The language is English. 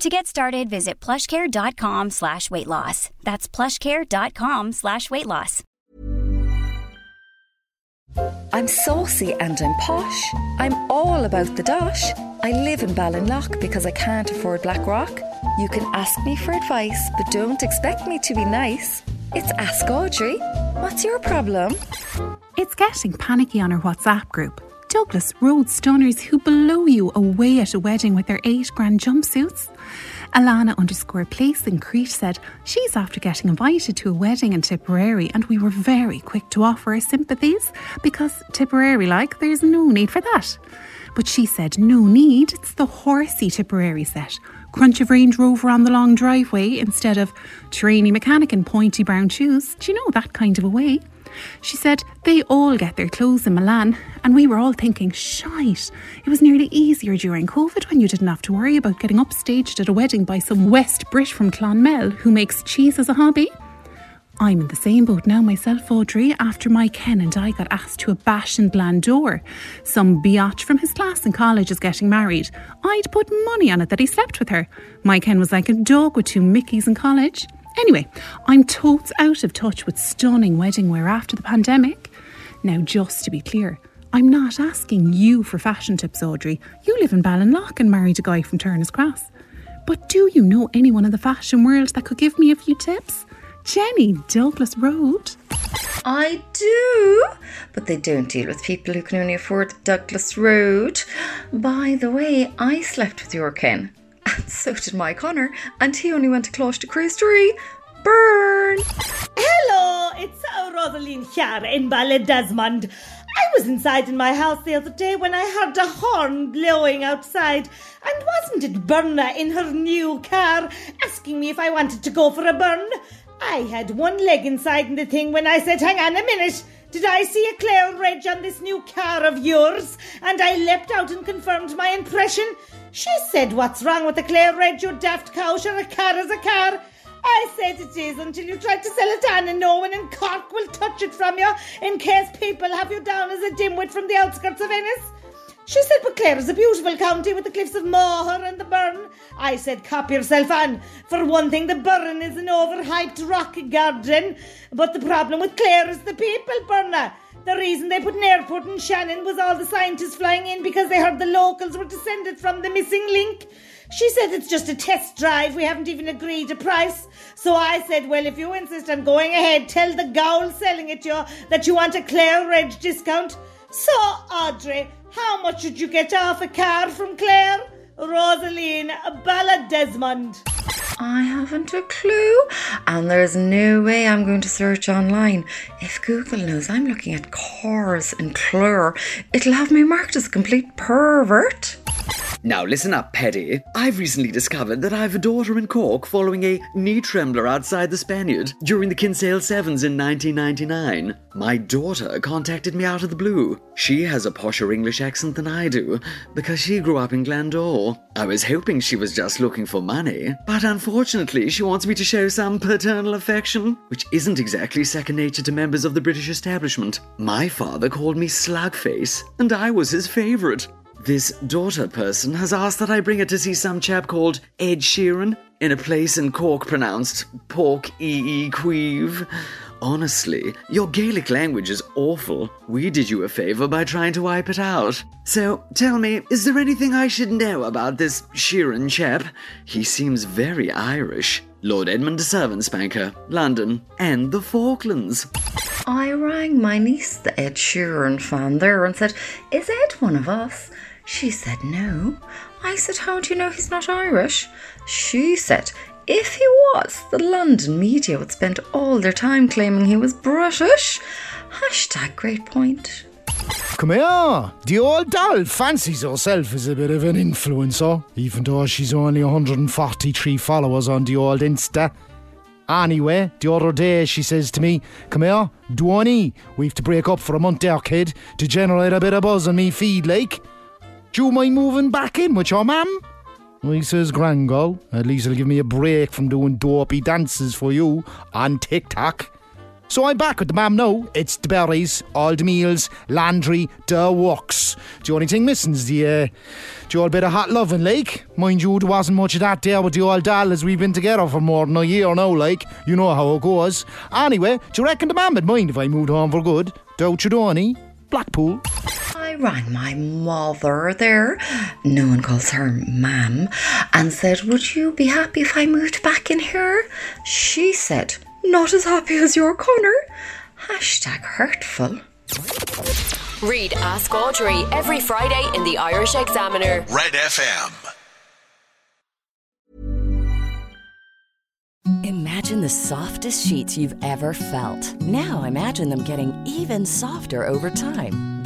To get started, visit plushcare.com slash weight loss. That's plushcare.com slash weight loss. I'm saucy and I'm posh. I'm all about the dosh. I live in Ballinlough because I can't afford Blackrock. You can ask me for advice, but don't expect me to be nice. It's Ask Audrey. What's your problem? It's getting panicky on our WhatsApp group. Douglas Road stunners who blow you away at a wedding with their eight grand jumpsuits. Alana underscore place in Crete said she's after getting invited to a wedding in Tipperary and we were very quick to offer our sympathies because Tipperary like there's no need for that. But she said no need, it's the horsey Tipperary set. Crunch of Range Rover on the long driveway instead of trainee mechanic in pointy brown shoes. Do you know that kind of a way? She said they all get their clothes in Milan, and we were all thinking, shite, it was nearly easier during COVID when you didn't have to worry about getting upstaged at a wedding by some West Brit from Clonmel who makes cheese as a hobby. I'm in the same boat now myself, Audrey, after my Ken and I got asked to a bash in Glandore. Some biatch from his class in college is getting married. I'd put money on it that he slept with her. My Ken was like a dog with two Mickeys in college. Anyway, I'm totes out of touch with stunning wedding wear after the pandemic. Now, just to be clear, I'm not asking you for fashion tips, Audrey. You live in Ballinlough and married a guy from Turner's Cross. But do you know anyone in the fashion world that could give me a few tips? Jenny, Douglas Road. I do, but they don't deal with people who can only afford Douglas Road. By the way, I slept with your and so did my Connor, and he only went to Coláiste Chríost Rí. Burn! Hello, it's Rosaline here in Ballydesmond. I was inside in my house the other day when I heard a horn blowing outside, and wasn't it Berna in her new car asking me if I wanted to go for a burn? I had one leg inside in the thing when I said, Hang on a minute, did I see a Clare Reg on this new car of yours? And I leapt out and confirmed my impression. She said, What's wrong with the clear red, you daft cow? Sure, a car is a car. I said it is until you try to sell it on and no one in Cork will touch it from you in case people have you down as a dimwit from the outskirts of Ennis. She said, but is a beautiful county with the cliffs of Moher and the Burren. I said, cop yourself on. For one thing, the Burren is an overhyped rock garden. But the problem with Clare is the people, Berna. The reason they put an airport in Shannon was all the scientists flying in because they heard the locals were descended from the missing link. She said it's just a test drive. We haven't even agreed a price. So I said, well, if you insist on going ahead, tell the gowl selling it to you that you want a Clare Reg discount. So, Audrey, how much did you get off a car from Clare? Rosaline Ballydesmond. I haven't a clue, and there's no way I'm going to search online. If Google knows I'm looking at cars in Clare, it'll have me marked as a complete pervert. Now listen up, Petty. I've recently discovered that I've a daughter in Cork following a knee trembler outside the Spaniard during the Kinsale Sevens in 1999. My daughter contacted me out of the blue. She has a posher English accent than I do, because she grew up in Glandore. I was hoping she was just looking for money, but unfortunately she wants me to show some paternal affection, which isn't exactly second nature to members of the British establishment. My father called me Slugface, and I was his favourite. This daughter person has asked that I bring her to see some chap called Ed Sheeran in a place in Cork pronounced Pork E E Queeve. Honestly, your Gaelic language is awful. We did you a favour by trying to wipe it out. So, tell me, is there anything I should know about this Sheeran chap? He seems very Irish. Lord Edmund de Servanspanker, London, and the Falklands. I rang my niece, the Ed Sheeran fan, there and said, Is Ed one of us? She said, No. I said, How do you know he's not Irish? She said, If he was, the London media would spend all their time claiming he was British. Hashtag great point. Come here. The old doll fancies herself as a bit of an influencer, even though she's only 143 followers on the old Insta. Anyway, the other day she says to me, Come here, Dwani, we've to break up for a month there, kid, to generate a bit of buzz on me feed, like. Do you mind moving back in with your mum? He says, Grango, at least it'll give me a break from doing dopey dances for you on TikTok. So I'm back with the mam now. It's the berries, all the meals, laundry, the works. The only thing missing is the, uh, the old bit of hot loving, like. Mind you, there wasn't much of that there with the old doll as we've been together for more than a year now, like. You know how it goes. Anyway, do you reckon the mam would mind if I moved home for good? Don't you, Donny? Blackpool. I rang my mother there, no one calls her ma'am, and said, Would you be happy if I moved back in here? She said, Not as happy as your Connor. Hashtag hurtful. Read Ask Audrey every Friday in the Irish Examiner. Red FM. Imagine the softest sheets you've ever felt. Now imagine them getting even softer over time.